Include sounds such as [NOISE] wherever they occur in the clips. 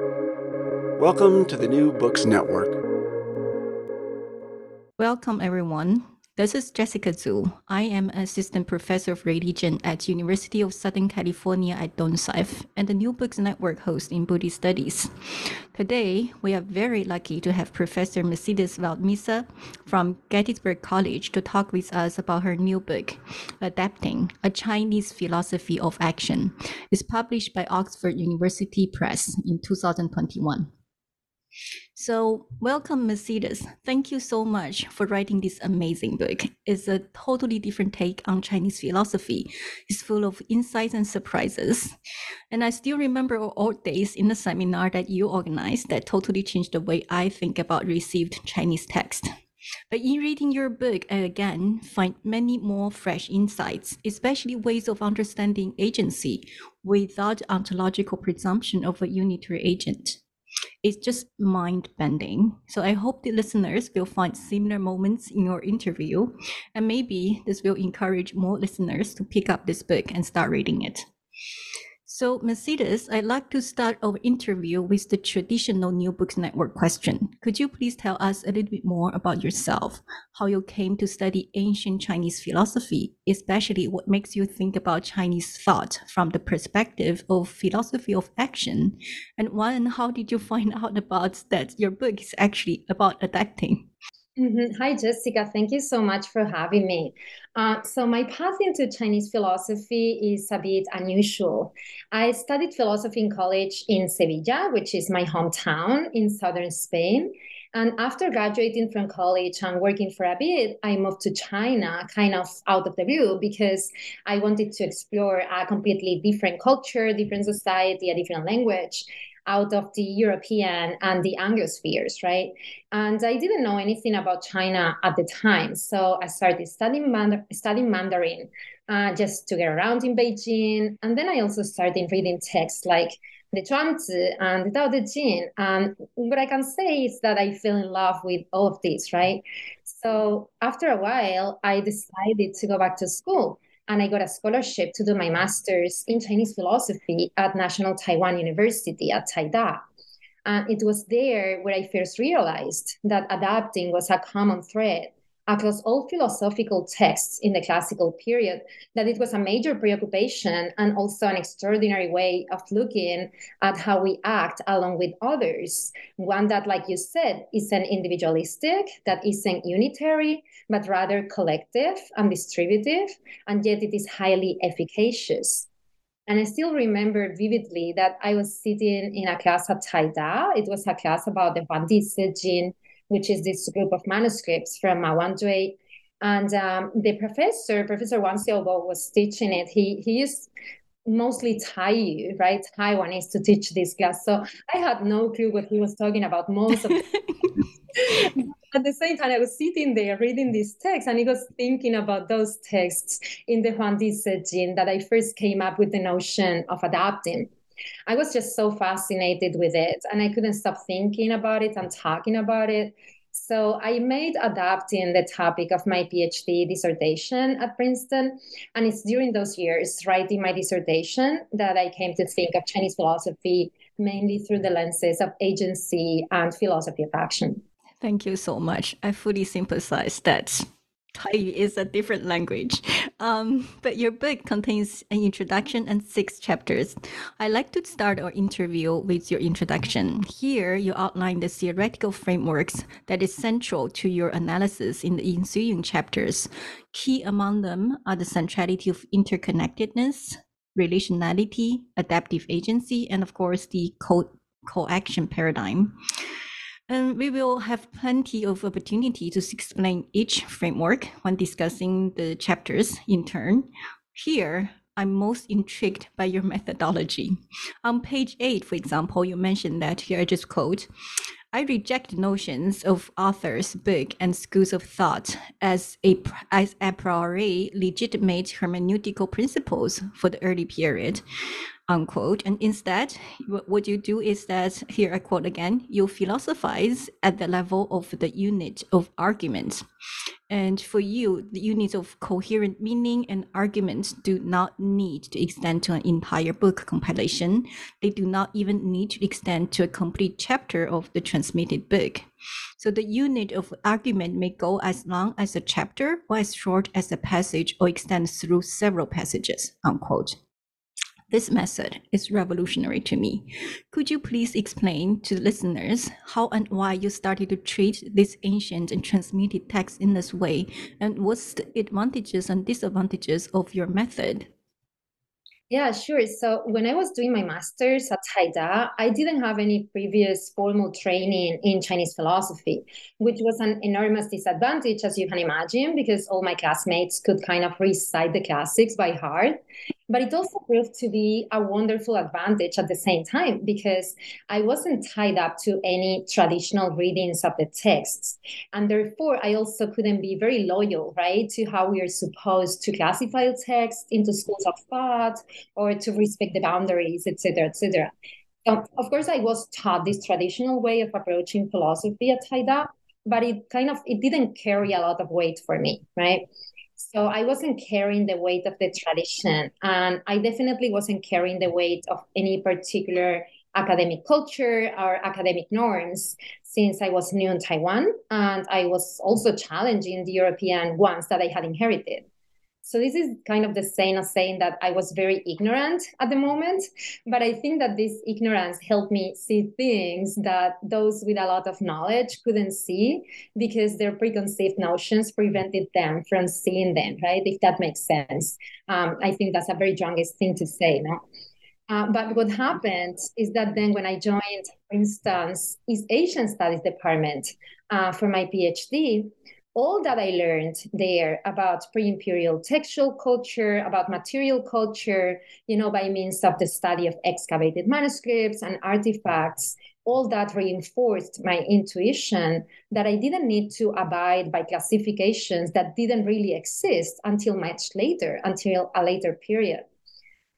Welcome to the New Books Network. Welcome, everyone. This is Jessica Zu. I am assistant professor of religion at University of Southern California at Dornsife and the New Books Network host in Buddhist Studies. Today, we are very lucky to have Professor Mercedes Valmisa from Gettysburg College to talk with us about her new book, Adapting, A Chinese Philosophy of Action. It's published by Oxford University Press in 2021. So, welcome, Mercedes. Thank you so much for writing this amazing book. It's a totally different take on Chinese philosophy. It's full of insights and surprises. And I still remember old days in the seminar that you organized that totally changed the way I think about received Chinese text. But in reading your book, I again find many more fresh insights, especially ways of understanding agency without ontological presumption of a unitary agent it's just mind bending. So I hope the listeners will find similar moments in your interview, and maybe this will encourage more listeners to pick up this book and start reading it. So, Mercedes, I'd like to start our interview with the traditional New Books Network question. Could you please tell us a little bit more about yourself, how you came to study ancient Chinese philosophy, especially what makes you think about Chinese thought from the perspective of philosophy of action? And one, how did you find [LAUGHS] out about that your book is actually about adapting? Mm-hmm. Hi, Jessica. Thank you so much for having me. Uh, so, my path into Chinese philosophy is a bit unusual. I studied philosophy in college in Sevilla, which is my hometown in southern Spain. And after graduating from college and working for a bit, I moved to China kind of out of the blue because I wanted to explore a completely different culture, different society, a different language out of the European and the Anglospheres, right? And I didn't know anything about China at the time. So I started studying, studying Mandarin uh, just to get around in Beijing. And then I also started reading texts like the Zhuangzi and the Tao Te Ching. And what I can say is that I fell in love with all of this, right? So after a while, I decided to go back to school and I got a scholarship to do my master's in Chinese philosophy at National Taiwan University at Taida. And it was there where I first realized that adapting was a common thread across all philosophical texts in the classical period, that it was a major preoccupation and also an extraordinary way of looking at how we act along with others. One that, like you said, isn't individualistic, that isn't unitary, but rather collective and distributive, and yet it is highly efficacious. And I still remember vividly that I was sitting in a class at Taida. It was a class about the Huangdi Sijing which is this group of manuscripts from Mawangdui. And um, the professor, Professor Wang Xiaobo, was teaching it. He he used mostly Taiyu, right? Taiwanese to teach this class. So I had no clue what he was talking about most of [LAUGHS] At the same time, I was sitting there reading these texts and I was thinking about those texts in the Huangdi Sijing that I first came up with the notion of adapting. I was just so fascinated with it and I couldn't stop thinking about it and talking about it. So I made adapting the topic of my PhD dissertation at Princeton. And it's during those years, writing my dissertation, that I came to think of Chinese philosophy mainly through the lenses of agency and philosophy of action. Thank you so much. I fully sympathize that Taiyu is a different language. Um, but your book contains an introduction and six chapters. I like to start our interview with your introduction. Here, you outline the theoretical frameworks that is central to your analysis in the ensuing chapters. Key among them are the centrality of interconnectedness, relationality, adaptive agency, and of course, the co co-action paradigm. And we will have plenty of opportunity to explain each framework when discussing the chapters in turn. Here, I'm most intrigued by your methodology. On page eight, for example, you mentioned that here I just quote, I reject notions of authors, book, and schools of thought as a as a priori legitimate hermeneutical principles for the early period. Unquote. And instead, what you do is that, here I quote again, you philosophize at the level of the unit of argument. And for you, the units of coherent meaning and arguments do not need to extend to an entire book compilation. They do not even need to extend to a complete chapter of the transmitted book. So the unit of argument may go as long as a chapter or as short as a passage or extend through several passages, unquote. This method is revolutionary to me. Could you please explain to listeners how and why you started to treat this ancient and transmitted text in this way, and what's the advantages and disadvantages of your method? Yeah, sure. So when I was doing my master's at Taida, I didn't have any previous formal training in Chinese philosophy, which was an enormous disadvantage, as you can imagine, because all my classmates could kind of recite the classics by heart. But it also proved to be a wonderful advantage at the same time because I wasn't tied up to any traditional readings of the texts. And therefore, I also couldn't be very loyal, right, to how we are supposed to classify text into schools of thought or to respect the boundaries, etc., etc. Of course, I was taught this traditional way of approaching philosophy at Taida, but it kind of it didn't carry a lot of weight for me, right? So I wasn't carrying the weight of the tradition, and I definitely wasn't carrying the weight of any particular academic culture or academic norms since I was new in Taiwan, and I was also challenging the European ones that I had inherited. So this is kind of the same as saying that I was very ignorant at the moment, but I think that this ignorance helped me see things that those with a lot of knowledge couldn't see because their preconceived notions prevented them from seeing them, right? If that makes sense. Um, I think that's a very youngest thing to say, no? Uh, but what happened is that then when I joined, for instance, East Asian Studies Department uh, for my PhD, all that I learned there about pre-imperial textual culture, about material culture, you know, by means of the study of excavated manuscripts and artifacts, all that reinforced my intuition that I didn't need to abide by classifications that didn't really exist until much later, until a later period.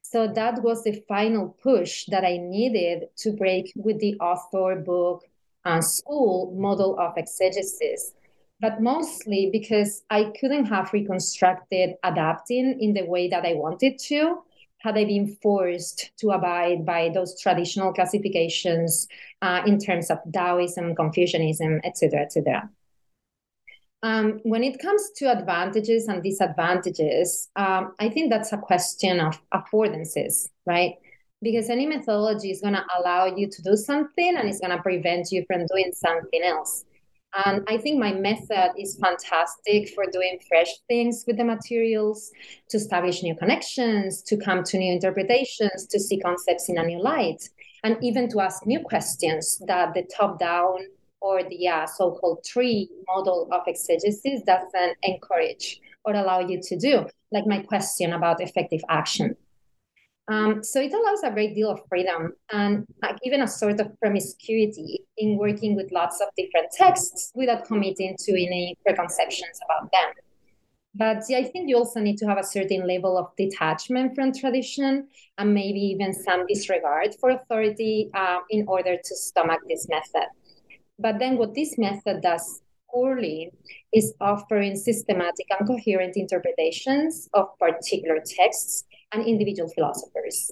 So that was the final push that I needed to break with the author book and school model of exegesis but mostly because I couldn't have reconstructed adapting in the way that I wanted to had I been forced to abide by those traditional classifications uh, in terms of Taoism, Confucianism, etc., etc. Um, when it comes to advantages and disadvantages, um, I think that's a question of affordances, right? Because any methodology is going to allow you to do something and it's going to prevent you from doing something else. And I think my method is fantastic for doing fresh things with the materials, to establish new connections, to come to new interpretations, to see concepts in a new light, and even to ask new questions that the top down or the uh, so called tree model of exegesis doesn't encourage or allow you to do, like my question about effective action. Um, so it allows a great deal of freedom and even a sort of promiscuity in working with lots of different texts without committing to any preconceptions about them. But yeah, I think you also need to have a certain level of detachment from tradition and maybe even some disregard for authority uh, in order to stomach this method. But then what this method does poorly is offering systematic and coherent interpretations of particular texts and individual philosophers.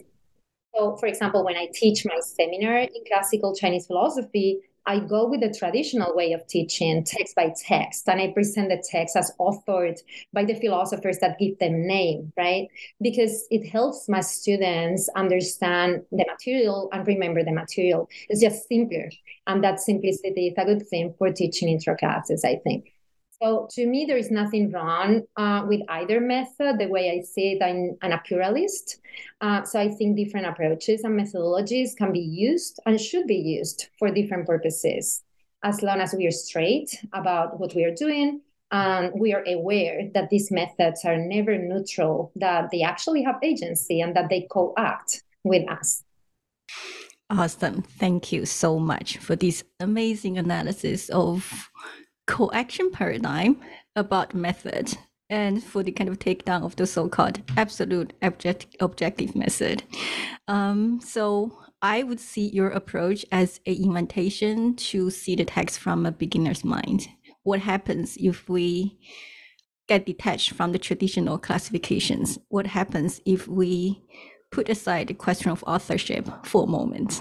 So, for example, when I teach my seminar in classical Chinese philosophy, I go with the traditional way of teaching, text by text, and I present the text as authored by the philosophers that give them name, right? Because it helps my students understand the material and remember the material. It's just simpler. And that simplicity is a good thing for teaching intro classes, I think. So to me, there is nothing wrong uh, with either method. The way I see it, I'm, I'm a pluralist. Uh, so I think different approaches and methodologies can be used and should be used for different purposes, as long as we are straight about what we are doing and we are aware that these methods are never neutral, that they actually have agency and that they co-act with us. Awesome. Thank you so much for this amazing analysis of co-action paradigm about method and for the kind of takedown of the so-called absolute object, objective method. Um, so I would see your approach as an invitation to see the text from a beginner's mind. What happens if we get detached from the traditional classifications? What happens if we put aside the question of authorship for a moment?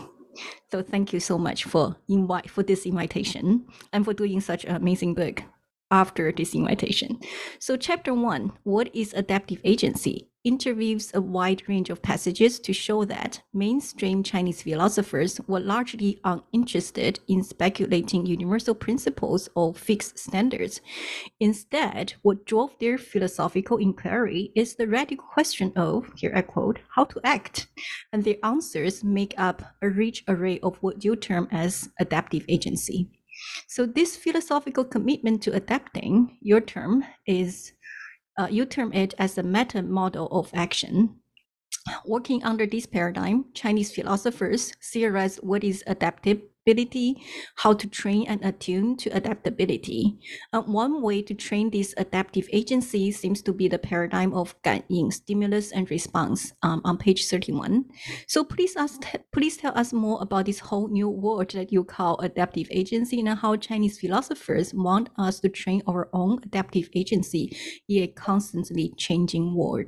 So thank you so much for invite for this invitation and for doing such an amazing book after this invitation. So, chapter one What is adaptive agency? Interviews a wide range of passages to show that mainstream Chinese philosophers were largely uninterested in speculating universal principles or fixed standards. Instead, what drove their philosophical inquiry is the radical question of, here I quote, how to act. And their answers make up a rich array of what you term as adaptive agency. So this philosophical commitment to adapting, your term, is uh, you term it as a meta model of action. Working under this paradigm, Chinese philosophers theorize what is adaptive ability, how to train and attune to adaptability. Uh, one way to train this adaptive agency seems to be the paradigm of 感应 stimulus and response um, on page 31. So please ask, please tell us more about this whole new word that you call adaptive agency and how Chinese philosophers want us to train our own adaptive agency in a constantly changing world.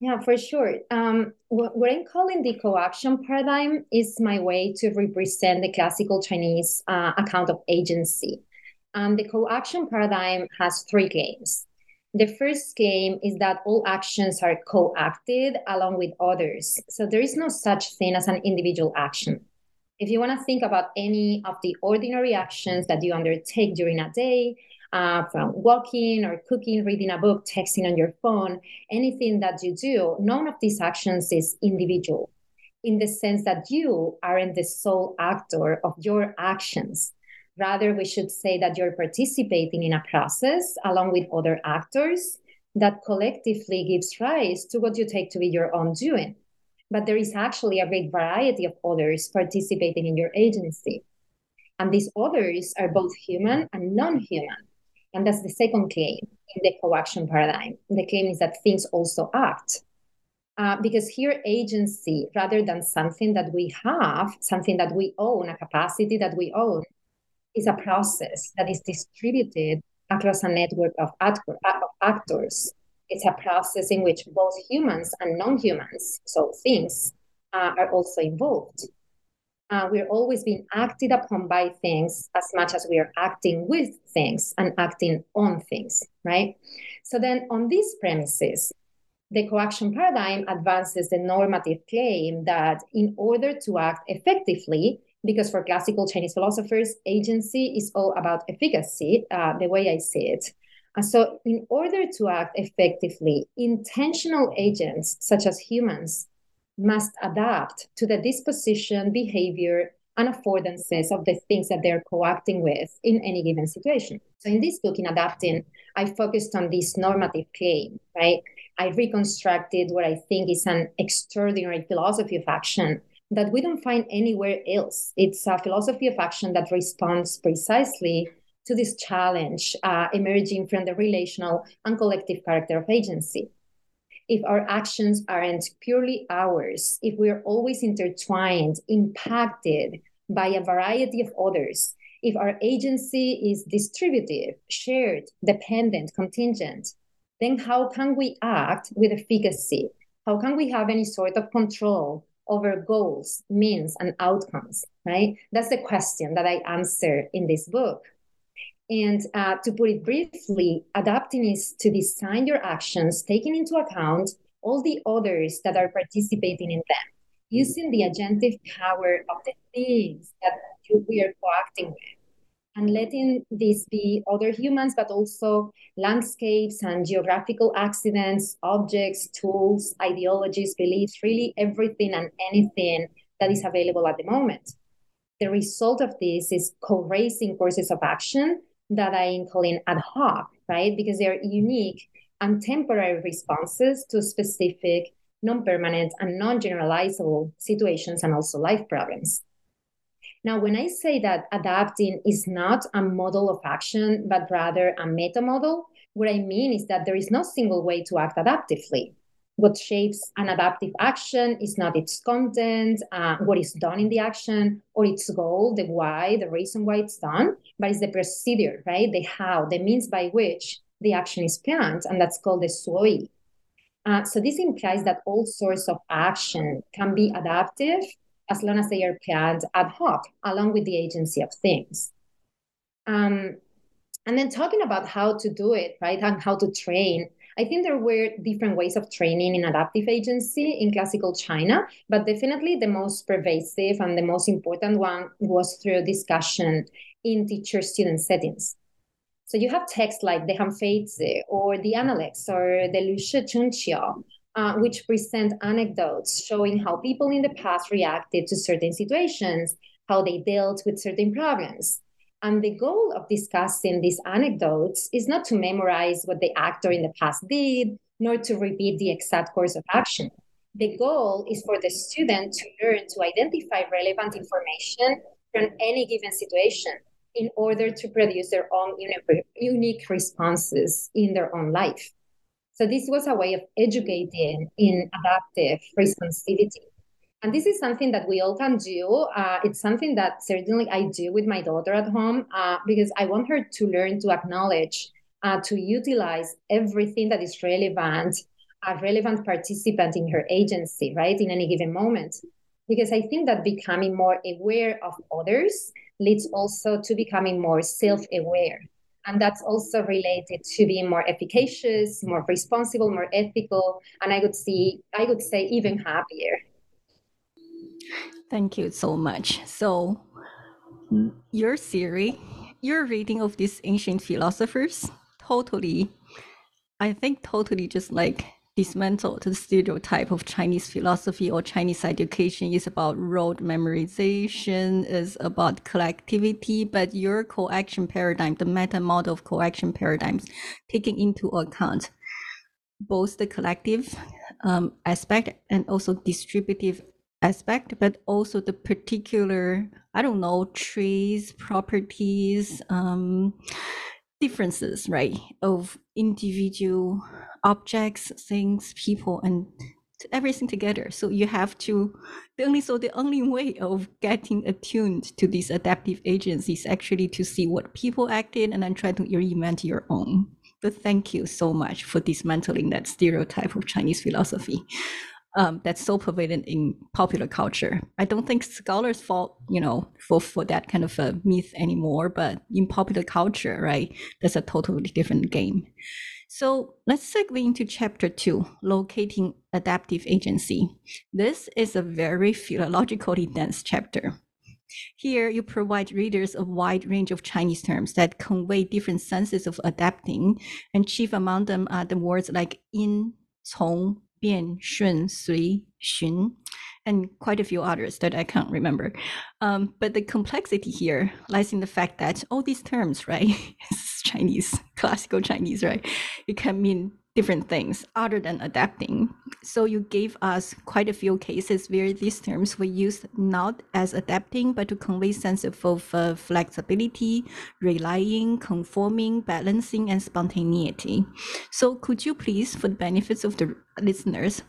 Yeah, for sure. Um, what, what I'm calling the co-action paradigm is my way to represent the classical Chinese uh, account of agency. Um, the co-action paradigm has three claims. The first claim is that all actions are co-acted along with others. So there is no such thing as an individual action. If you want to think about any of the ordinary actions that you undertake during a day, uh, from walking or cooking, reading a book, texting on your phone, anything that you do, none of these actions is individual in the sense that you aren't the sole actor of your actions. Rather, we should say that you're participating in a process along with other actors that collectively gives rise to what you take to be your own doing. But there is actually a great variety of others participating in your agency. And these others are both human and non human. And that's the second claim in the co-action paradigm. The claim is that things also act. Uh, because here, agency, rather than something that we have, something that we own, a capacity that we own, is a process that is distributed across a network of, actor, of actors. It's a process in which both humans and non humans, so things, uh, are also involved uh, we're always being acted upon by things as much as we are acting with things and acting on things, right? So then, on these premises, the coaction paradigm advances the normative claim that in order to act effectively, because for classical Chinese philosophers, agency is all about efficacy, uh, the way I see it. And so, in order to act effectively, intentional agents, such as humans, must adapt to the disposition, behavior, and affordances of the things that they're co-acting with in any given situation. So in this book, in adapting, I focused on this normative claim, right? I reconstructed what I think is an extraordinary philosophy of action that we don't find anywhere else. It's a philosophy of action that responds precisely to this challenge uh, emerging from the relational and collective character of agency if our actions aren't purely ours, if we're always intertwined, impacted by a variety of others, if our agency is distributive, shared, dependent, contingent, then how can we act with efficacy? How can we have any sort of control over goals, means, and outcomes, right? That's the question that I answer in this book. And uh, to put it briefly, adapting is to design your actions, taking into account all the others that are participating in them, using the agentive power of the things that we are co-acting with, and letting these be other humans, but also landscapes and geographical accidents, objects, tools, ideologies, beliefs, really everything and anything that is available at the moment. The result of this is co-raising courses of action that I am calling ad hoc, right? Because they're unique and temporary responses to specific, non permanent, and non generalizable situations and also life problems. Now, when I say that adapting is not a model of action, but rather a meta model, What I mean is that there is no single way to act adaptively. What shapes an adaptive action is not its content, uh, what is done in the action, or its goal, the why, the reason why it's done, but it's the procedure, right? The how, the means by which the action is planned, and that's called the suoi. Uh, so this implies that all sorts of action can be adaptive as long as they are planned ad hoc, along with the agency of things. Um, and then talking about how to do it, right, and how to train. I think there were different ways of training in adaptive agency in classical China, but definitely the most pervasive and the most important one was through discussion in teacher student settings. So you have texts like the Hanfeizi or the Analects or the Lu Shi uh, which present anecdotes showing how people in the past reacted to certain situations, how they dealt with certain problems. And the goal of discussing these anecdotes is not to memorize what the actor in the past did, nor to repeat the exact course of action. The goal is for the student to learn to identify relevant information from any given situation in order to produce their own unique responses in their own life. So this was a way of educating in adaptive responsivity. And this is something that we all can do. Uh, it's something that certainly I do with my daughter at home uh, because I want her to learn to acknowledge, uh, to utilize everything that is relevant, a relevant participant in her agency, right, in any given moment. Because I think that becoming more aware of others leads also to becoming more self aware. And that's also related to being more efficacious, more responsible, more ethical, and I would see, I would say, even happier. Thank you so much. So, your theory, your reading of these ancient philosophers, totally, I think, totally just like dismantle the stereotype of Chinese philosophy or Chinese education is about rote memorization, is about collectivity, but your co-action paradigm, the meta model of co-action paradigms, taking into account both the collective um, aspect and also distributive aspect, but also the particular, I don't know, trees, properties, um, differences, right, of individual objects, things, people, and everything together. So you have to the only so the only way of getting attuned to these adaptive agents is actually to see what people acted and then try to invent your own. But thank you so much for dismantling that stereotype of Chinese philosophy um, that's so prevalent yin popular culture. I don't think scholars fall, you know, for, for that kind of a myth anymore, but in popular culture, right, that's a totally different game. So let's segue into chapter two, locating adaptive agency. This is a very philologically dense chapter. Here, you provide readers a wide range of Chinese terms that convey different senses of adapting, and chief among them are the words like in, 从, Bian, Shun, Sui, Xun, and quite a few others that I can't remember. Um, but the complexity here lies in the fact that all these terms, right? [LAUGHS] Chinese, classical Chinese, right? It can mean different things other than adapting. So you gave us quite a few cases where these terms were used not as adapting, but to convey sense of, uh, flexibility, relying, conforming, balancing, and spontaneity. So could you please, for the benefits of the listeners,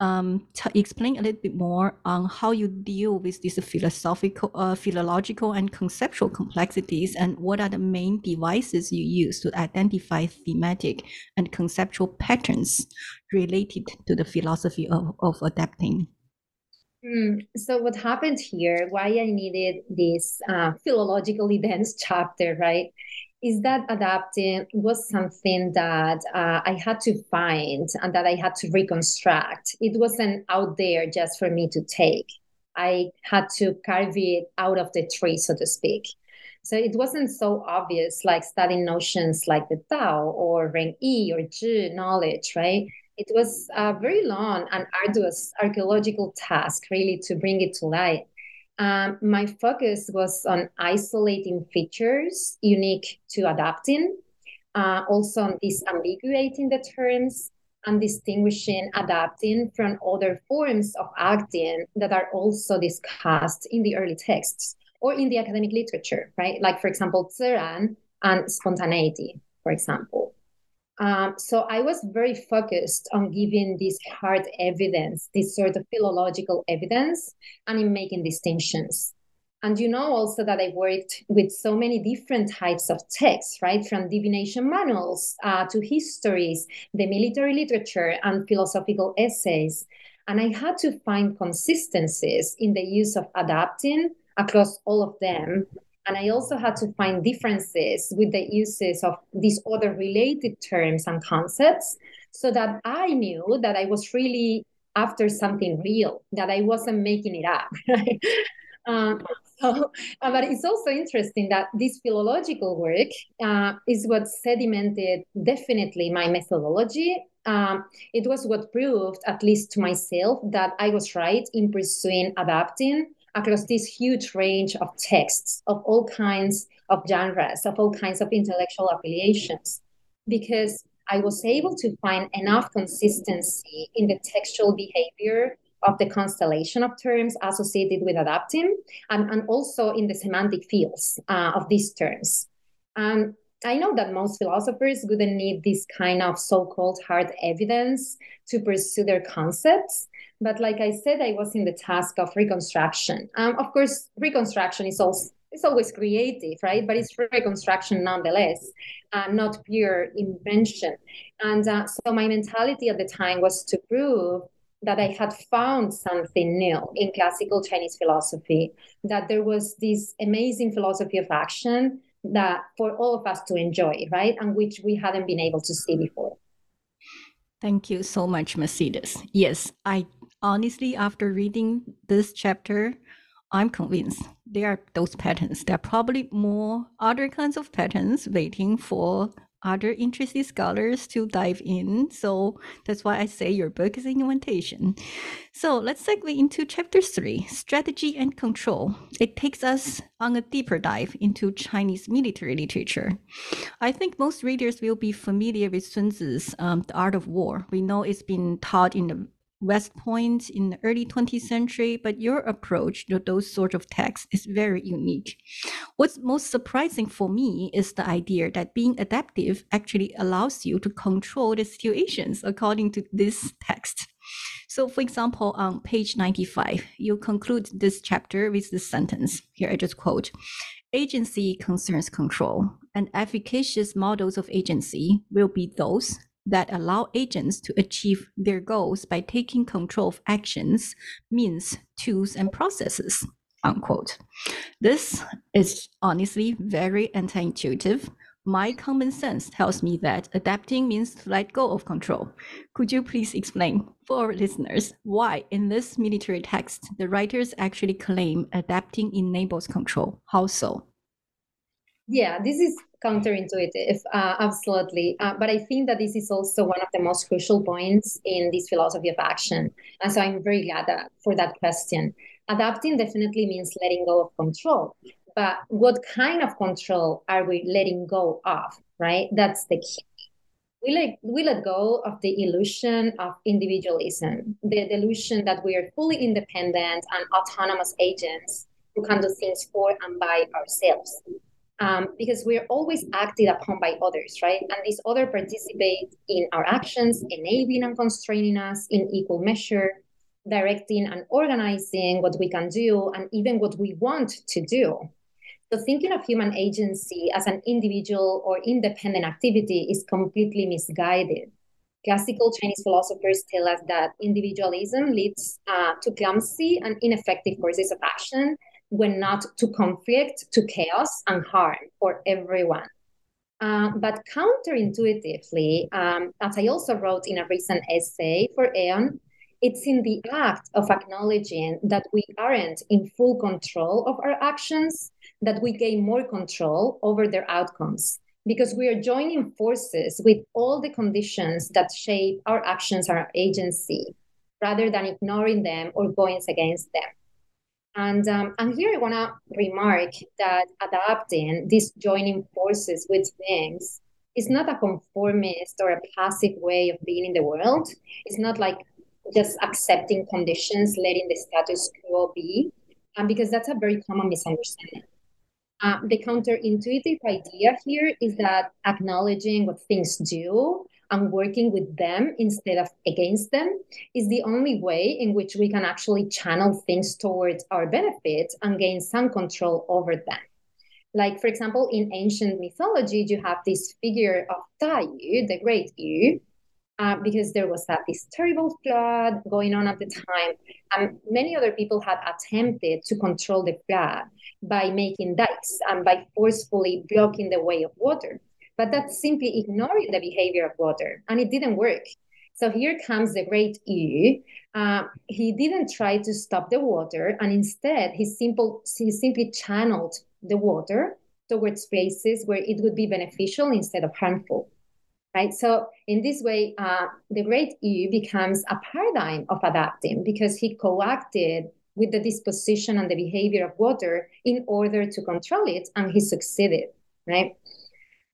um, explain a little bit more on how you deal with these philosophical, uh, philological, and conceptual complexities, and what are the main devices you use to identify thematic and conceptual patterns related to the philosophy of, of adapting. Mm, so what happened here? Why I needed this uh, philologically dense [LAUGHS] chapter, right? Is that adapting was something that uh, I had to find and that I had to reconstruct. It wasn't out there just for me to take. I had to carve it out of the tree, so to speak. So it wasn't so obvious like studying notions like the Tao or Ren Yi or Zhi knowledge, right? It was a very long and arduous archaeological task, really, to bring it to light. Um, my focus was on isolating features unique to adapting, uh, also on disambiguating the terms and distinguishing adapting from other forms of acting that are also discussed in the early texts or in the academic literature, right? Like, for example, Ziran and spontaneity, for example. Um, so I was very focused on giving this hard evidence, this sort of philological evidence, and in making distinctions. And you know also that I worked with so many different types of texts, right? From divination manuals uh, to histories, the military literature, and philosophical essays. And I had to find consistencies in the use of adapting across all of them. And I also had to find differences with the uses of these other related terms and concepts so that I knew that I was really after something real, that I wasn't making it up. [LAUGHS] Um, so, uh, but it's also interesting that this philological work uh, is what sedimented definitely my methodology. Um, it was what proved, at least to myself, that I was right in pursuing adapting across this huge range of texts of all kinds of genres, of all kinds of intellectual affiliations, because I was able to find enough consistency in the textual behavior of the constellation of terms associated with adapting and, and also in the semantic fields uh, of these terms. I know that most philosophers wouldn't need this kind of so called hard evidence to pursue their concepts. But like I said, I was in the task of reconstruction. Um, of course, reconstruction is also it's always creative, right? But it's reconstruction nonetheless, uh, not pure invention. And uh, so my mentality at the time was to prove that I had found something new in classical Chinese philosophy, that there was this amazing philosophy of action that for all of us to enjoy, right? And which we hadn't been able to see before. Thank you so much, Mercedes. Yes, I honestly, after reading this chapter, I'm convinced there are those patterns. There are probably more other kinds of patterns waiting for other interested scholars to dive in. So that's why I say your book is an invitation. So let's segue into chapter three strategy and control. It takes us on a deeper dive into Chinese military literature. I think most readers will be familiar with Sun Tzu's um, The Art of War. We know it's been taught in the West Point in the early 20th century, but your approach to those sort of texts is very unique. What's most surprising for me is the idea that being adaptive actually allows you to control the situations according to this text. So, for example, on page 95, you conclude this chapter with this sentence. Here I just quote Agency concerns control, and efficacious models of agency will be those that allow agents to achieve their goals by taking control of actions, means, tools, and processes. Unquote. This is honestly very anti intuitive. My common sense tells me that adapting means to let go of control. Could you please explain for our listeners why, in this military text, the writers actually claim adapting enables control? How so? Yeah, this is counterintuitive, uh, absolutely. Uh, but I think that this is also one of the most crucial points in this philosophy of action. And so I'm very glad that, for that question. Adapting definitely means letting go of control. But what kind of control are we letting go of, right? That's the key. We let, we let go of the illusion of individualism, the delusion that we are fully independent and autonomous agents who can do things for and by ourselves um, because we're always acted upon by others, right? And these others participate in our actions, enabling and constraining us in equal measure, directing and organizing what we can do and even what we want to do. So, thinking of human agency as an individual or independent activity is completely misguided. Classical Chinese philosophers tell us that individualism leads uh, to clumsy and ineffective courses of action when not to conflict, to chaos and harm for everyone. Uh, but counterintuitively, um, as I also wrote in a recent essay for Aeon, it's in the act of acknowledging that we aren't in full control of our actions that we gain more control over their outcomes because we are joining forces with all the conditions that shape our actions our agency rather than ignoring them or going against them. And, um, and here I want to remark that adapting these joining forces with things is not a conformist or a passive way of being in the world. It's not like just accepting conditions, letting the status quo be, um, because that's a very common misunderstanding. Uh, the counterintuitive idea here is that acknowledging what things do and working with them instead of against them is the only way in which we can actually channel things towards our benefit and gain some control over them. Like, for example, in ancient mythology, you have this figure of Taiyu, the great Yu, uh, because there was that this terrible flood going on at the time. And many other people had attempted to control the flood by making dikes and by forcefully blocking the way of water. But that's simply ignoring the behavior of water, and it didn't work. So here comes the great Yu. Uh, he didn't try to stop the water, and instead he simple he simply channeled the water towards places where it would be beneficial instead of harmful right? So in this way, uh, the great Yu becomes a paradigm of adapting because he co-acted with the disposition and the behavior of water in order to control it, and he succeeded, right?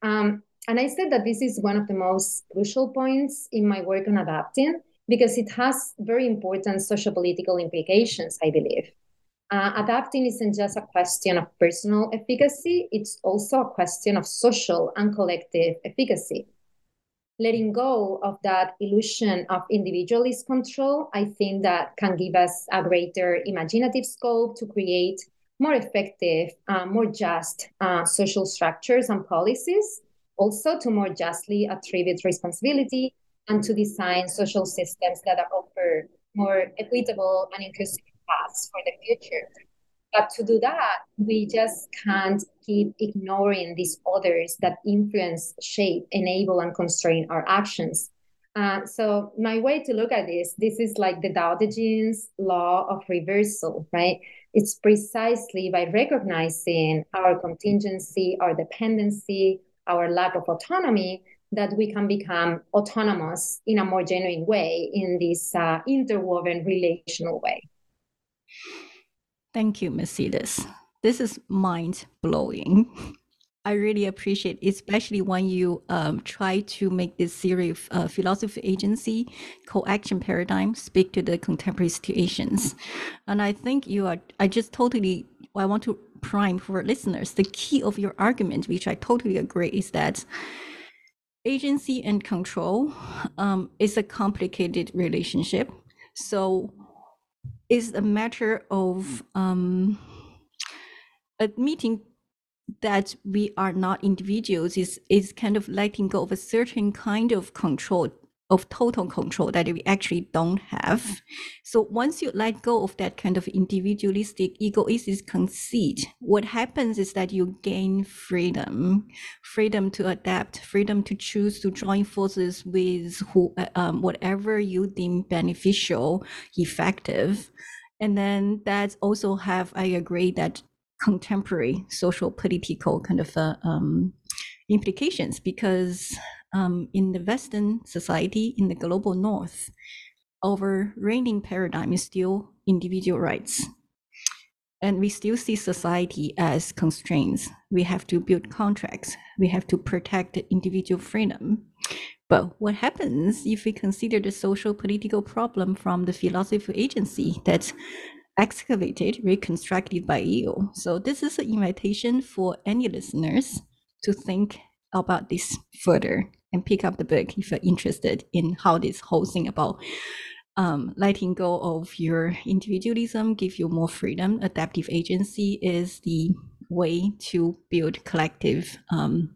Um, and I said that this is one of the most crucial points in my work on adapting because it has very important socio-political implications, I believe. Uh, adapting isn't just a question of personal efficacy, it's also a question of social and collective efficacy letting go of that illusion of individualist control, I think that can give us a greater imaginative scope to create more effective, uh, more just uh, social structures and policies, also to more justly attribute responsibility and to design social systems that offer more equitable and inclusive paths for the future. But to do that, we just can't keep ignoring these others that influence, shape, enable, and constrain our actions. Uh, so my way to look at this, this is like the Tao Te Ching's law of reversal, right? It's precisely by recognizing our contingency, our dependency, our lack of autonomy that we can become autonomous in a more genuine way in this uh, interwoven relational way. Thank you, Mercedes. This is mind blowing. [LAUGHS] I really appreciate, especially when you um, try to make this theory of uh, philosophy agency, co-action paradigm speak to the contemporary situations. And I think you are, I just totally, I want to prime for listeners, the key of your argument, which I totally agree, is that agency and control um, is a complicated relationship. So it's a matter of um, admitting that we are not individuals is is kind of letting go of a certain kind of control of total control that we actually don't have. So once you let go of that kind of individualistic egoistic conceit, what happens is that you gain freedom, freedom to adapt, freedom to choose to join forces with who, um, whatever you deem beneficial, effective. And then that also have, I agree that contemporary social political kind of uh, um, implications because um, in the Western society, in the global North, our reigning paradigm is still individual rights. And we still see society as constraints. We have to build contracts. We have to protect individual freedom. But what happens if we consider the social political problem from the philosophy of agency that's excavated, reconstructed by you? So this is an invitation for any listeners to think about this further and pick up the book if you're interested in how this whole thing about um, letting go of your individualism give you more freedom. Adaptive agency is the way to build collective um,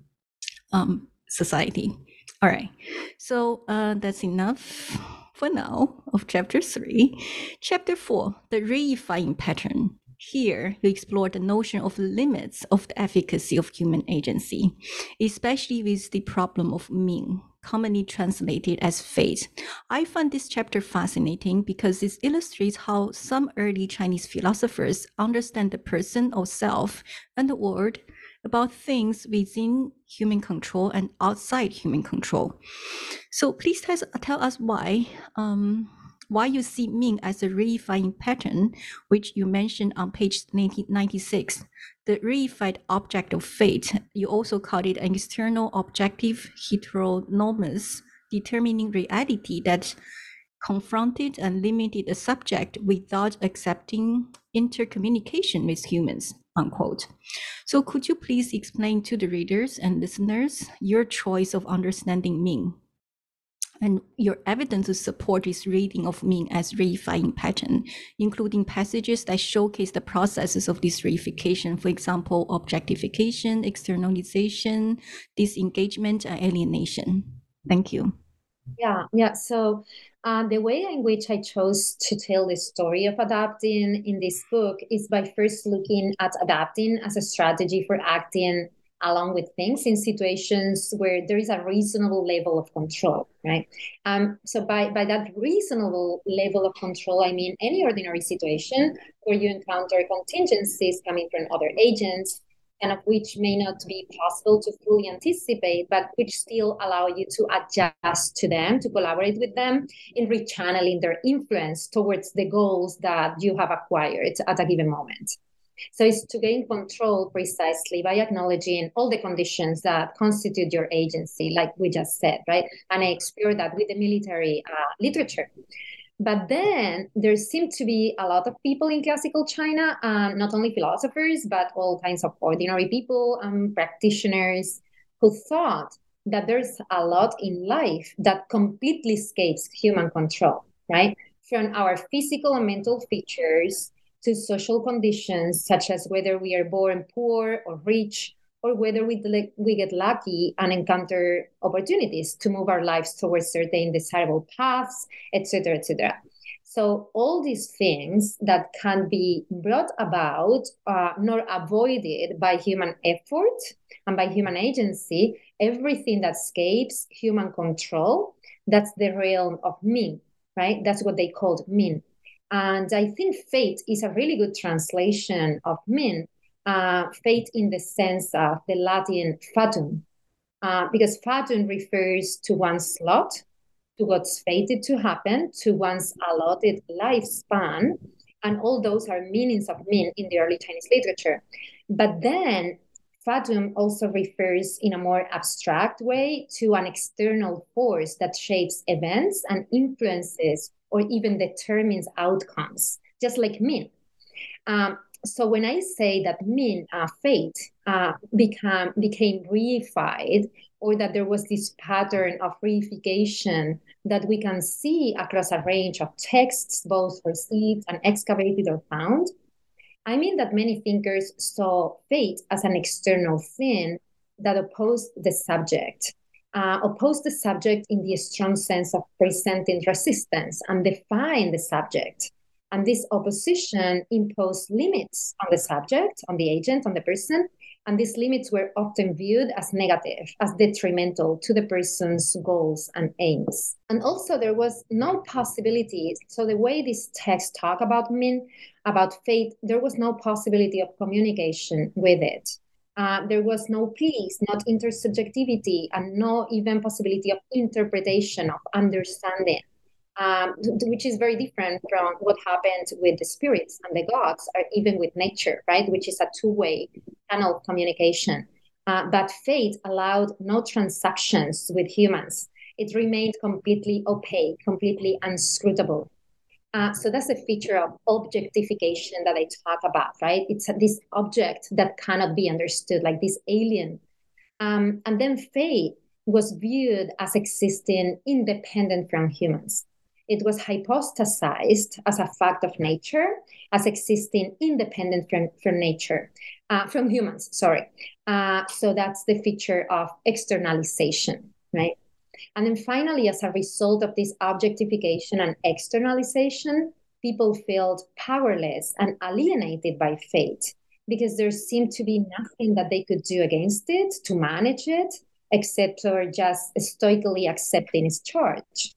um, society. All right. So uh, that's enough for now of chapter three chapter four the reifying pattern here, you explore the notion of limits of the efficacy of human agency, especially with the problem of Ming, commonly translated as fate. I find this chapter fascinating because it illustrates how some early Chinese philosophers understand the person or self and the world about things within human control and outside human control. So please tell, tell us why um, why you see Ming as a reifying pattern, which you mentioned on page 96. The reified object of fate, you also called it an external objective heteronomous determining reality that confronted and limited a subject without accepting intercommunication with humans. Unquote. So could you please explain to the readers and listeners your choice of understanding Ming and your evidence to support this reading of Ming as reifying pattern, including passages that showcase the processes of this reification, for example, objectification, externalization, disengagement, and alienation. Thank you. Yeah, yeah. So uh, the way in which I chose to tell the story of adapting in this book is by first looking at adapting as a strategy for acting along with things in situations where there is a reasonable level of control, right? Um, so by, by that reasonable level of control, I mean any ordinary situation where you encounter contingencies coming from other agents, and of which may not be possible to fully anticipate, but which still allow you to adjust to them, to collaborate with them in rechanneling their influence towards the goals that you have acquired at a given moment. So it's to gain control precisely by acknowledging all the conditions that constitute your agency, like we just said, right? And I explore that with the military uh, literature. But then there seemed to be a lot of people in classical China, um, not only philosophers, but all kinds of ordinary people, um, practitioners, who thought that there's a lot in life that completely escapes human control, right? From our physical and mental features to social conditions, such as whether we are born poor or rich, or whether we, we get lucky and encounter opportunities to move our lives towards certain desirable paths, etc., etc. So all these things that can be brought about uh, nor avoided by human effort and by human agency, everything that escapes human control, that's the realm of Ming, right? That's what they called Ming. And I think fate is a really good translation of Ming, uh, fate in the sense of the Latin fatum, uh, because fatum refers to one's lot, to what's fated to happen, to one's allotted lifespan. And all those are meanings of Ming in the early Chinese literature. But then fatum also refers in a more abstract way to an external force that shapes events and influences or even determines outcomes, just like Ming. Um, so when I say that Ming uh, fate uh, become became reified, or that there was this pattern of reification that we can see across a range of texts, both received and excavated or found, I mean that many thinkers saw fate as an external thing that opposed the subject uh, oppose the subject in the strong sense of presenting resistance and define the subject. And this opposition imposed limits on the subject, on the agent, on the person. And these limits were often viewed as negative, as detrimental to the person's goals and aims. And also, there was no possibility. So, the way these texts talk about Ming, about fate, there was no possibility of communication with it. Uh, there was no peace, not intersubjectivity, and no even possibility of interpretation, of understanding, um, which is very different from what happened with the spirits and the gods, or even with nature, right? Which is a two way channel of communication. Uh, but fate allowed no transactions with humans. It remained completely opaque, completely unscrutable. Uh, so that's a feature of objectification that I talk about, right? It's this object that cannot be understood, like this alien. Um, and then fate was viewed as existing independent from humans. It was hypostasized as a fact of nature, as existing independent from, from nature, uh, from humans, sorry. Uh, so that's the feature of externalization, right? And then finally, as a result of this objectification and externalization, people felt powerless and alienated by fate because there seemed to be nothing that they could do against it to manage it except for just stoically accepting its charge.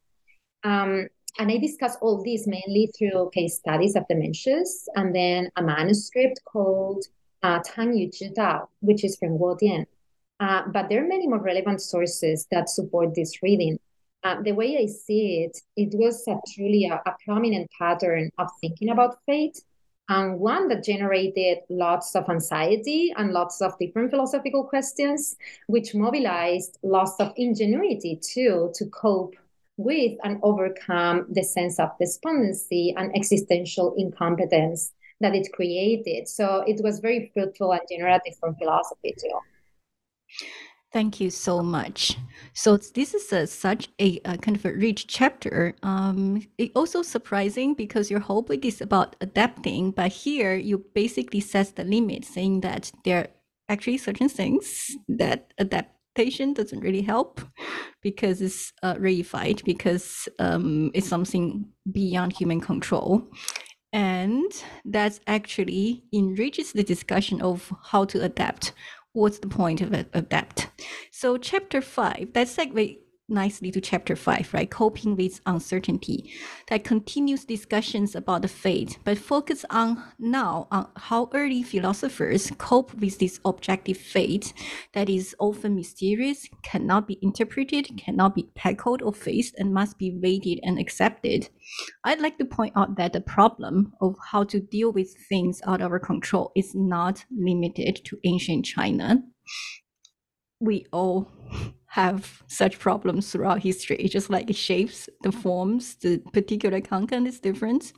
Um, and I discuss all this mainly through case studies of the Mencius and then a manuscript called uh, Tang Yu Zhi Dao, which is from Guo Dian. Uh, but there are many more relevant sources that support this reading. Uh, the way I see it, it was a truly a, a, prominent pattern of thinking about fate, and one that generated lots of anxiety and lots of different philosophical questions, which mobilized lots of ingenuity too to cope with and overcome the sense of despondency and existential incompetence that it created. So it was very fruitful and generative for philosophy too. Thank you so much. So this is a, such a, a, kind of a rich chapter. Um, it also surprising because your whole book is about adapting, but here you basically set the limit, saying that there are actually certain things that adaptation doesn't really help because it's uh, reified, because um, it's something beyond human control. And that actually enriches the discussion of how to adapt what's the point of, adapt? So chapter five, that segue nicely to chapter five, right? Coping with uncertainty. That continues discussions about the fate, but focus on now on how early philosophers cope with this objective fate that is often mysterious, cannot be interpreted, cannot be tackled or faced, and must be weighted and accepted. I'd like to point out that the problem of how to deal with things out of our control is not limited to ancient China. We all have such problems throughout history. It's just like it shapes the forms, the particular content is different.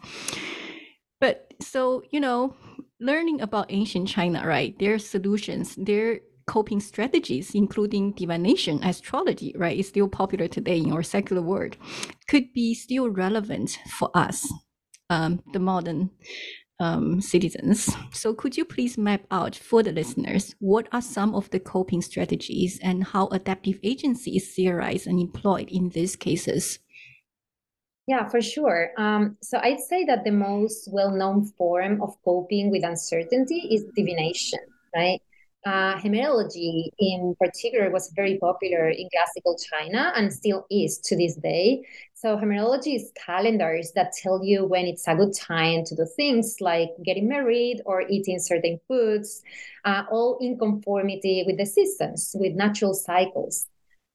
But so, you know, learning about ancient China, right? Their solutions, their coping strategies, including divination, astrology, right, is still popular today in our secular world, could be still relevant for us, um, the modern um, citizens. So, could you please map out for the listeners what are some of the coping strategies and how adaptive agency is theorized and employed in these cases? Yeah, for sure. Um, so I'd say that the most well-known form of coping with uncertainty is divination, right? uh, hemerology in particular was very popular in classical China and still is to this day. So hemerology is calendars that tell you when it's a good time to do things like getting married or eating certain foods, uh, all in conformity with the seasons, with natural cycles.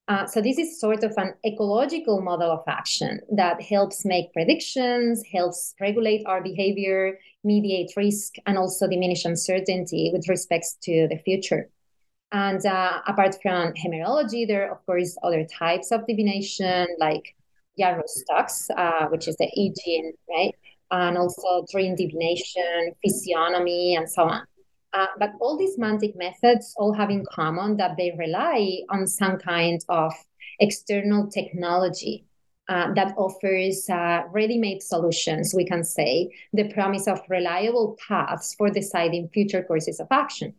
Uh, so this is sort of an ecological model of action that helps make predictions, helps regulate our behavior, mediate risk, and also diminish uncertainty with respects to the future. And uh, apart from hemerology, there are of course other types of divination like Yarrow-stalks, uh, which is the Ching, right? And also dream divination, physiognomy, and so on. Uh, but all these mantic methods all have in common that they rely on some kind of external technology uh, that offers uh, ready-made solutions, we can say, the promise of reliable paths for deciding future courses of action.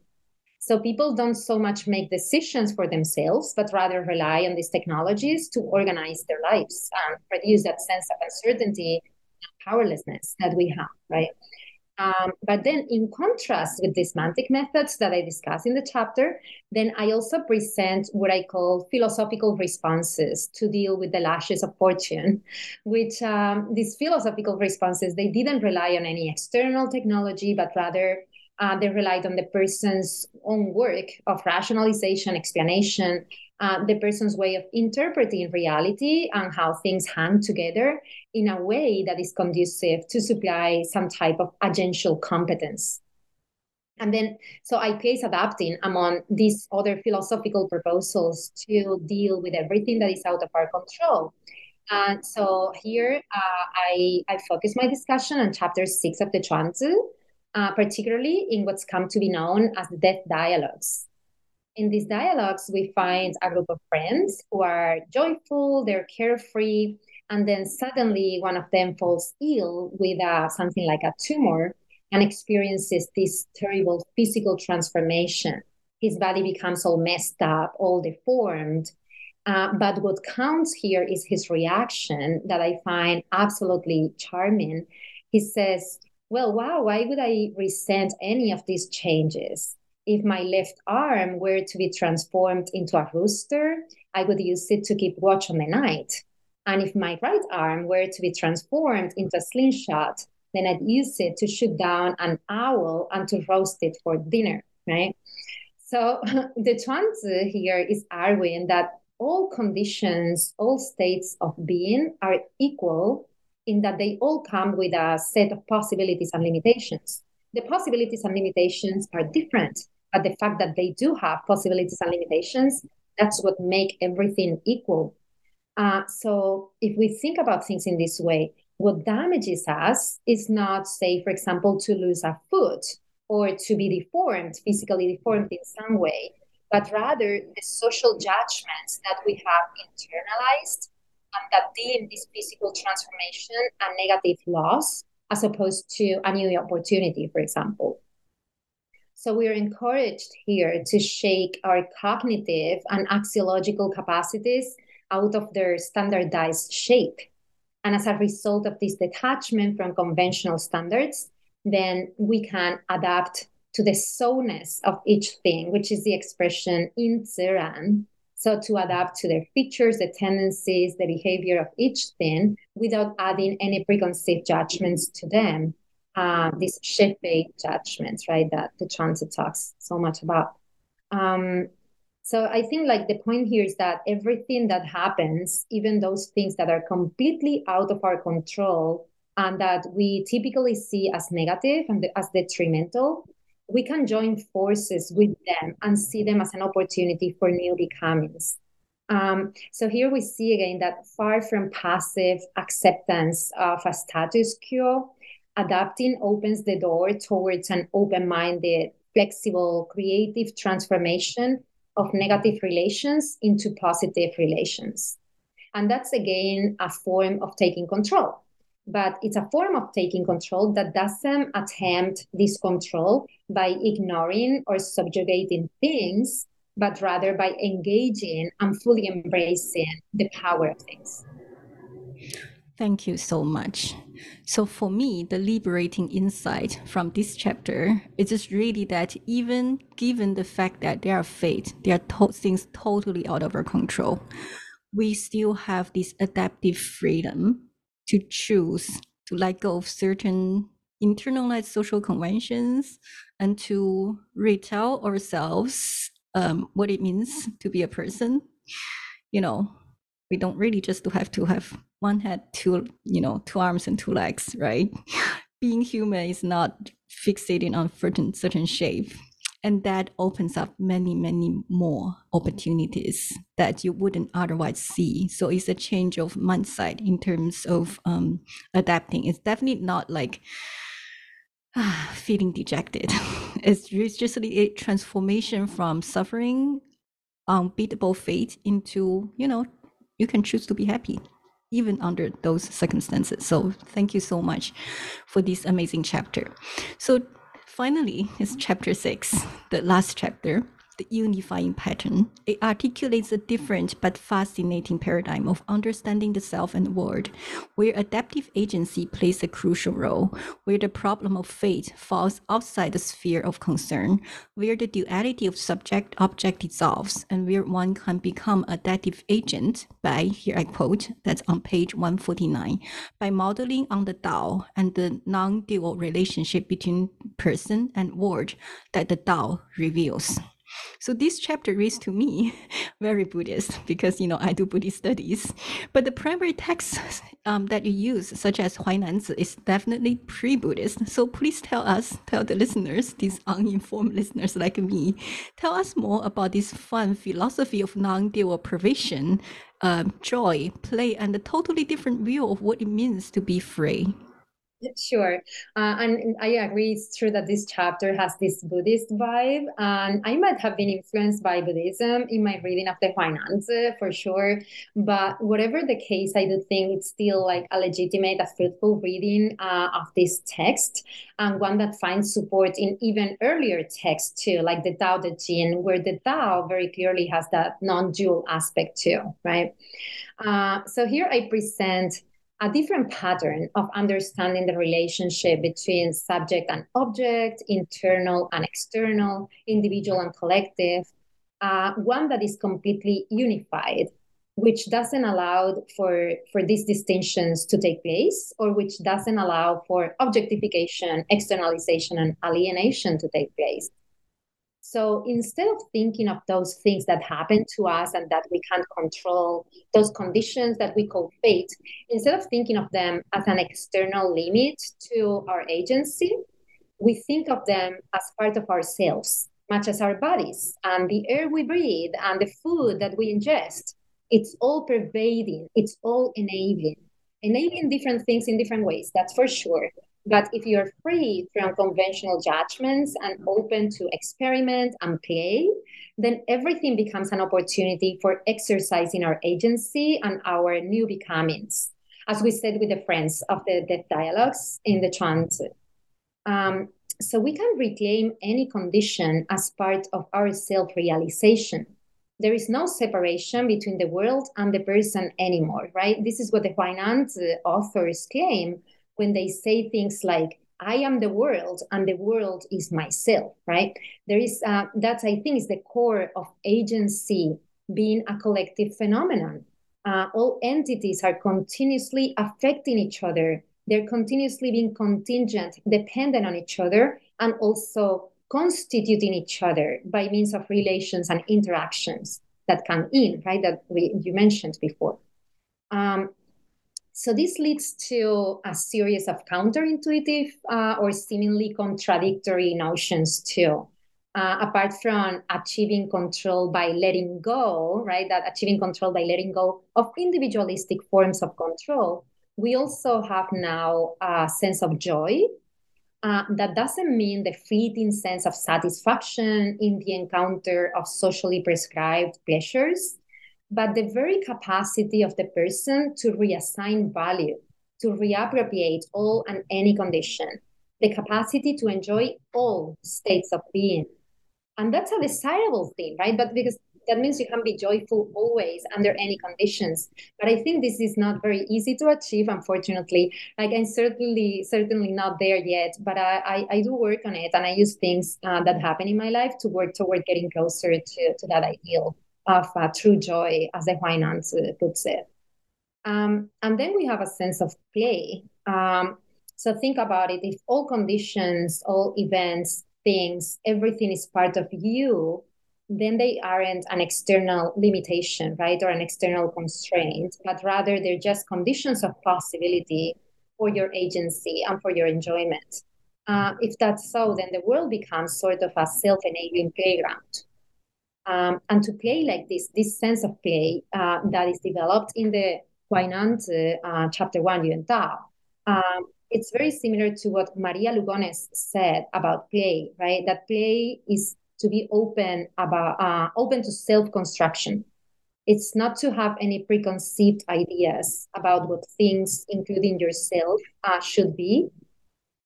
So people don't so much make decisions for themselves, but rather rely on these technologies to organize their lives and reduce that sense of uncertainty and powerlessness that we have, right? Um, but then, in contrast with these mantic methods that I discuss in the chapter, then I also present what I call philosophical responses to deal with the lashes of fortune, [LAUGHS] which um, these philosophical responses, they didn't rely on any external technology, but rather uh, they relied on the person's own work of rationalization, explanation, uh, the person's way of interpreting reality and how things hang together in a way that is conducive to supply some type of agential competence. And then, so I place adapting among these other philosophical proposals to deal with everything that is out of our control. And so here uh, I, I focus my discussion on chapter six of the Zhuangzi, uh, particularly in what's come to be known as the death dialogues in these dialogues, we find a group of friends who are joyful, they're carefree, and then suddenly one of them falls ill with uh, something like a tumor and experiences this terrible physical transformation. His body becomes all messed up, all deformed. Uh, but what counts here is his reaction that I find absolutely charming. He says, Well, wow, why would I resent any of these changes? if my left arm were to be transformed into a rooster, I would use it to keep watch on the night. And if my right arm were to be transformed into a slingshot, then I'd use it to shoot down an owl and to roast it for dinner, right? So [LAUGHS] the Zhuangzi here is arguing that all conditions, all states of being are equal in that they all come with a set of possibilities and limitations. The possibilities and limitations are different but the fact that they do have possibilities and limitations that's what make everything equal uh, so if we think about things in this way what damages us is not, say, for example, to lose a foot or to be deformed, physically deformed in some way, but rather the social judgments that we have internalized that deem this physical transformation a negative loss as opposed to a new opportunity, for example. So we are encouraged here to shake our cognitive and axiological capacities out of their standardized shape. And as a result of this detachment from conventional standards, then we can adapt to the soulness of each thing, which is the expression in ziran. So to adapt to their features, the tendencies, the behavior of each thing without adding any preconceived judgments to them. Uh, these shifei judgments, right, that the Zhuangzi talks so much about. Um, so I think like the point here is that everything that happens, even those things that are completely out of our control and that we typically see as negative and as detrimental, we can join forces with them and see them as an opportunity for new becomings. Um, so here we see again that far from passive acceptance of a status quo, adapting opens the door towards an open-minded, flexible, creative transformation of negative relations into positive relations. And that's again a form of taking control. But it's a form of taking control that doesn't attempt this control by ignoring or subjugating things, but rather by engaging and fully embracing the power of things. Thank you so much. So for me, the liberating insight from this chapter is just really that even given the fact that they are fate, they are to- things totally out of our control, we still have this adaptive freedom to choose to let go of certain internalized social conventions and to retell ourselves um, what it means to be a person. You know, we don't really just have to have one head, two, you know, two arms and two legs, right? [LAUGHS] Being human is not fixating on certain certain shape. And that opens up many, many more opportunities that you wouldn't otherwise see. So it's a change of mindset in terms of um, adapting. It's definitely not like ah, feeling dejected. [LAUGHS] it's just a transformation from suffering, unbeatable fate into, you know, you can choose to be happy even under those circumstances. So thank you so much for this amazing chapter. So finally, it's chapter six, the last chapter the unifying pattern. It articulates a different but fascinating paradigm of understanding the self and the world, where adaptive agency plays a crucial role, where the problem of fate falls outside the sphere of concern, where the duality of subject object dissolves, and where one can become adaptive agent by, here I quote, that's on page 149, by modeling on the Tao and the non dual relationship between person and world that the Tao reveals. So this chapter reads to me [LAUGHS] very Buddhist because you know I do Buddhist studies, but the primary text um, that you use, such as Huainanzi, is definitely pre-Buddhist. So please tell us, tell the listeners, these uninformed listeners like me, tell us more about this fun philosophy of non-dual provision, um, joy, play, and a totally different view of what it means to be free. Sure. Uh, and I agree, it's true that this chapter has this Buddhist vibe. And I might have been influenced by Buddhism in my reading of the Huainanzi for sure. But whatever the case, I do think it's still like a legitimate, a fruitful reading uh, of this text and one that finds support in even earlier texts too, like the Tao Te Ching, where the Tao very clearly has that non dual aspect too, right? Uh, so here I present a different pattern of understanding the relationship between subject and object, internal and external, individual and collective, uh, one that is completely unified, which doesn't allow for, for these distinctions to take place, or which doesn't allow for objectification, externalization, and alienation to take place. So instead of thinking of those things that happen to us and that we can't control, those conditions that we call fate, instead of thinking of them as an external limit to our agency, we think of them as part of ourselves, much as our bodies and the air we breathe and the food that we ingest. It's all pervading, it's all enabling. enabling different things in different ways, that's for sure. But if you're free from conventional judgments and open to experiment and play, then everything becomes an opportunity for exercising our agency and our new becomings. As we said with the friends of the death dialogues in the Chuang Um, so we can reclaim any condition as part of our self realization. There is no separation between the world and the person anymore, right? This is what the Huainan authors claim when they say things like, I am the world and the world is myself, right? There is, uh, that I think is the core of agency being a collective phenomenon. Uh, all entities are continuously affecting each other. They're continuously being contingent, dependent on each other, and also constituting each other by means of relations and interactions that come in, right? That we you mentioned before. Um, so this leads to a series of counterintuitive uh, or seemingly contradictory notions too. Uh, apart from achieving control by letting go, right? That achieving control by letting go of individualistic forms of control, we also have now a sense of joy. Uh, that doesn't mean the fleeting sense of satisfaction in the encounter of socially prescribed pleasures, but the very capacity of the person to reassign value, to reappropriate all and any condition, the capacity to enjoy all states of being. And that's a desirable thing, right? But because that means you can be joyful always under any conditions. But I think this is not very easy to achieve, unfortunately. Like I'm certainly certainly not there yet, but I I, I do work on it, and I use things uh, that happen in my life to work toward getting closer to to that ideal of uh, true joy, as the Huainan puts it. Um, and then we have a sense of play. Um, so think about it. If all conditions, all events, things, everything is part of you, then they aren't an external limitation, right? Or an external constraint, but rather they're just conditions of possibility for your agency and for your enjoyment. Uh, if that's so, then the world becomes sort of a self enabling playground um, and to play like this, this sense of play uh, that is developed in the Huainan uh, chapter one, Yuan Dao, um, it's very similar to what Maria Lugones said about play, right? That play is to be open about uh, open to self construction. It's not to have any preconceived ideas about what things, including yourself, uh, should be.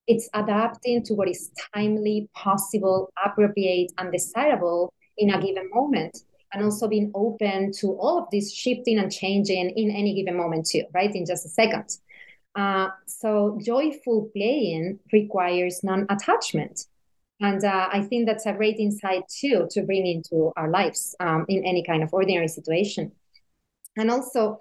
It's adapting to what is timely, possible, appropriate, and desirable in a given moment and also being open to all of this shifting and changing in any given moment too right? In just a second. Uh, so joyful playing requires non-attachment. And uh, i think that's a great insight too to bring into our lives um, in any kind of ordinary situation. And also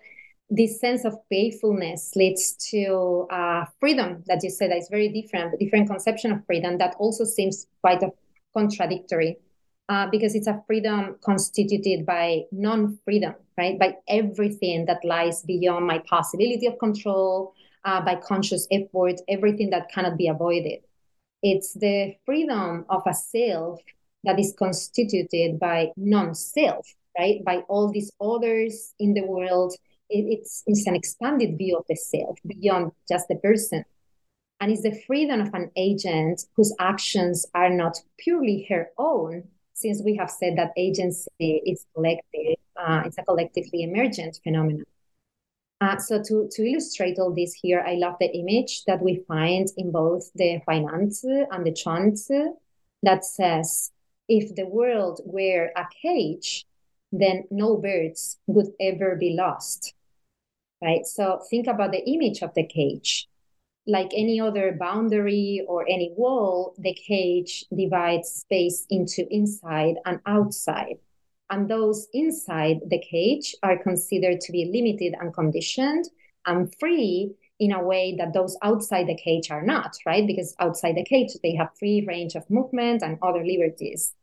this sense of playfulness leads to uh, freedom that you said is very different different conception of freedom that also seems quite a contradictory uh, because it's a freedom constituted by non freedom, right? By everything that lies beyond my possibility of control, uh, by conscious effort, everything that cannot be avoided. It's the freedom of a self that is constituted by non self, right? By all these others in the world. It, it's, it's an expanded view of the self beyond just the person and it's the freedom of an agent whose actions are not purely her own, since we have said that agency is collective, uh, it's a collectively emergent phenomenon. Uh, so to, to illustrate all this here, I love the image that we find in both the Huainan and the Chuang that says, if the world were a cage, then no birds would ever be lost. Right? So think about the image of the cage like any other boundary or any wall, the cage divides space into inside and outside. And those inside the cage are considered to be limited and conditioned and free in a way that those outside the cage are not, right? Because outside the cage, they have free range of movement and other liberties.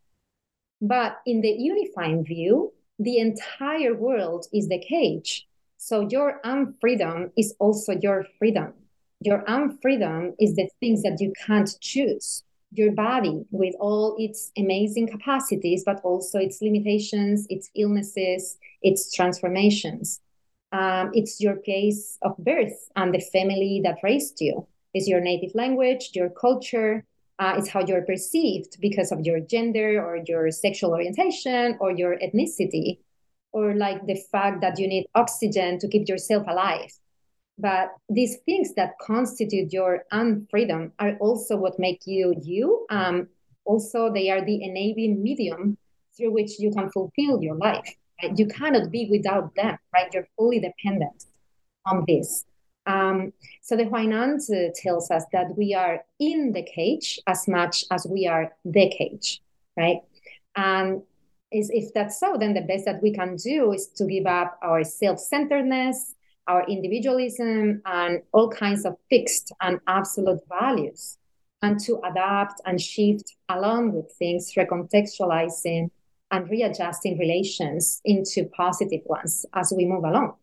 But in the unifying view, the entire world is the cage. So your unfreedom is also your freedom your unfreedom is the things that you can't choose. Your body, with all its amazing capacities, but also its limitations, its illnesses, its transformations. um, it's your place of birth and the family that raised you. It's your native language, your culture, uh, it's how you're perceived because of your gender or your sexual orientation or your ethnicity, or like the fact that you need oxygen to keep yourself alive. But these things that constitute your unfreedom are also what make you you. Um, also, they are the enabling medium through which you can fulfill your life. Right? You cannot be without them, right? You're fully dependent on this. Um, so the Huainan tells us that we are in the cage as much as we are the cage, right? And is if that's so, then the best that we can do is to give up our self-centeredness, our individualism, and all kinds of fixed and absolute values, and to adapt and shift along with things, recontextualizing and readjusting relations into positive ones as we move along.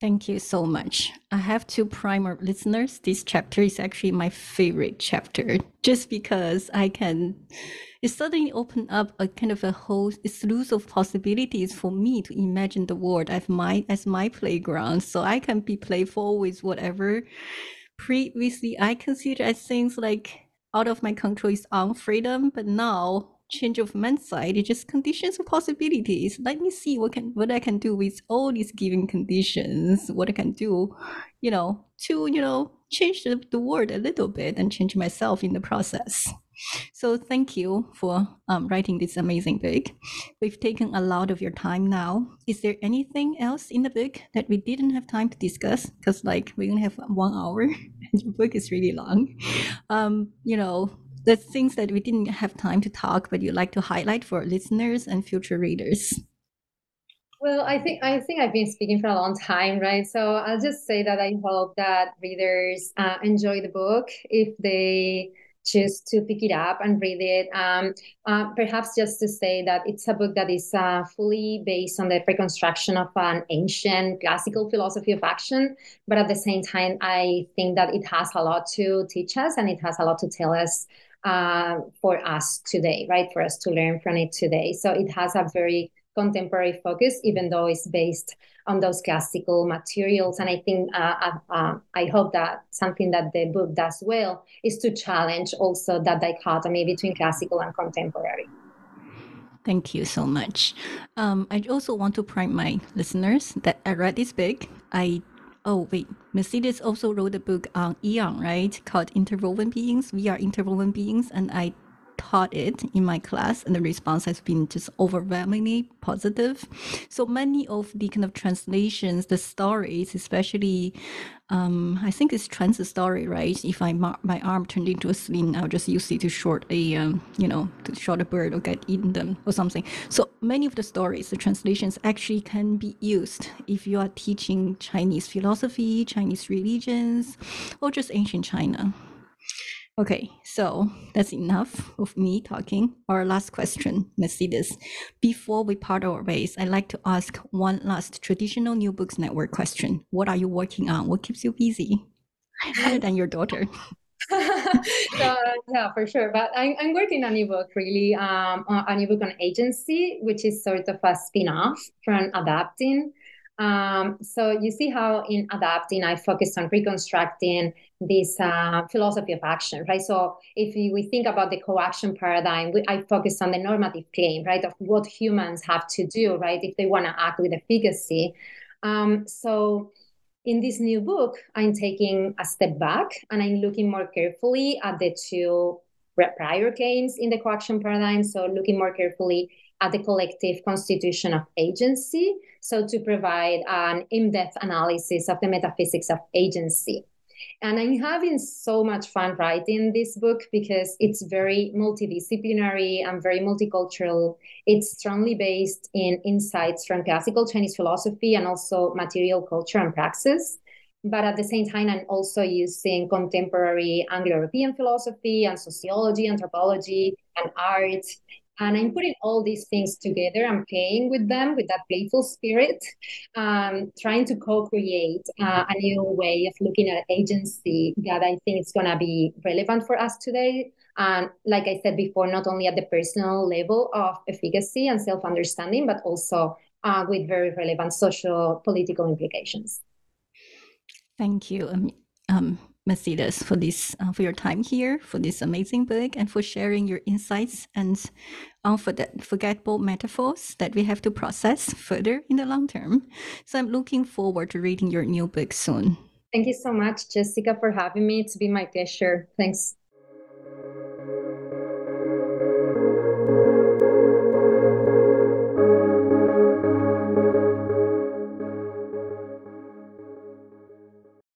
Thank you so much. I have to prime our listeners. This chapter is actually my favorite chapter, just because I can. It suddenly opened up a kind of a whole slew of possibilities for me to imagine the world as my as my playground, so I can be playful with whatever previously I considered as things like out of my control is unfreedom, but now change of mindset it's just conditions of possibilities. Let me see what can what i can do with all these given conditions what i can do you know to you know change the, the world a little bit and change myself in the process so thank you for um, writing this amazing book. We've taken a lot of your time now. Is there anything else in the book that we didn't have time to discuss? Because like we only have one hour [LAUGHS] and your book is really long. Um, you know the things that we didn't have time to talk, but you'd like to highlight for listeners and future readers? Well, I think I think I've been speaking for a long time, right? So I'll just say that I hope that readers uh, enjoy the book. If they choose to pick it up and read it. Um, uh, perhaps just to say that it's a book that is uh, fully based on the reconstruction of an ancient classical philosophy of action, but at the same time, I think that it has a lot to teach us and it has a lot to tell us uh, for us today, right? For us to learn from it today. So it has a very contemporary focus, even though it's based on those classical materials. And I think, uh, uh, uh, I hope that something that the book does well is to challenge also that dichotomy between classical and contemporary. Thank you so much. Um, I also want to prime my listeners that I read this book. I oh wait, Mercedes also wrote a book on Aeon, right? Called Interwoven Beings. We are interwoven beings, and I taught it in my class and the response has been just overwhelmingly positive so many of the kind of translations the stories especially um, I think it's trans story, right? If I my arm turned into a sling, I'll just use it to short a, um, you know, to short a bird or get eaten them or something. So many of the stories, the translations actually can be used if you are teaching Chinese philosophy, Chinese religions, or just ancient China. Okay, so that's enough of me talking. Our last question, Mercedes. Before we part our ways, I'd like to ask one last traditional New Books Network question. What are you working on? What keeps you busy? Other than your daughter. [LAUGHS] so, yeah, for sure. But I'm, I'm working on a new book, really, um, a new book on agency, which is sort of a spin off from Adapting. Um, so you see how in adapting, I focused on reconstructing this uh, philosophy of action, right? So if we think about the co-action paradigm, we, I focus on the normative claim, right, of what humans have to do, right, if they want to act with efficacy. Um, so in this new book, I'm taking a step back and I'm looking more carefully at the two prior claims in the co-action paradigm. So looking more carefully at the collective constitution of agency. So to provide an in-depth analysis of the metaphysics of agency. And I'm having so much fun writing this book because it's very multidisciplinary and very multicultural. It's strongly based in insights from classical Chinese philosophy and also material culture and praxis. But at the same time, I'm also using contemporary Anglo European philosophy and sociology, anthropology, and art and I'm putting all these things together. I'm playing with them with that playful spirit, um, trying to co-create uh, a new way of looking at agency that I think is going to be relevant for us today. And like I said before, not only at the personal level of efficacy and self-understanding, but also uh, with very relevant social political implications. Thank you, um, um, Mercedes, for this uh, for your time here, for this amazing book, and for sharing your insights and unforgettable metaphors that we have to process further in the long term. So I'm looking forward to reading your new book soon. Thank you so much, Jessica, for having me. It's been my pleasure. Thanks.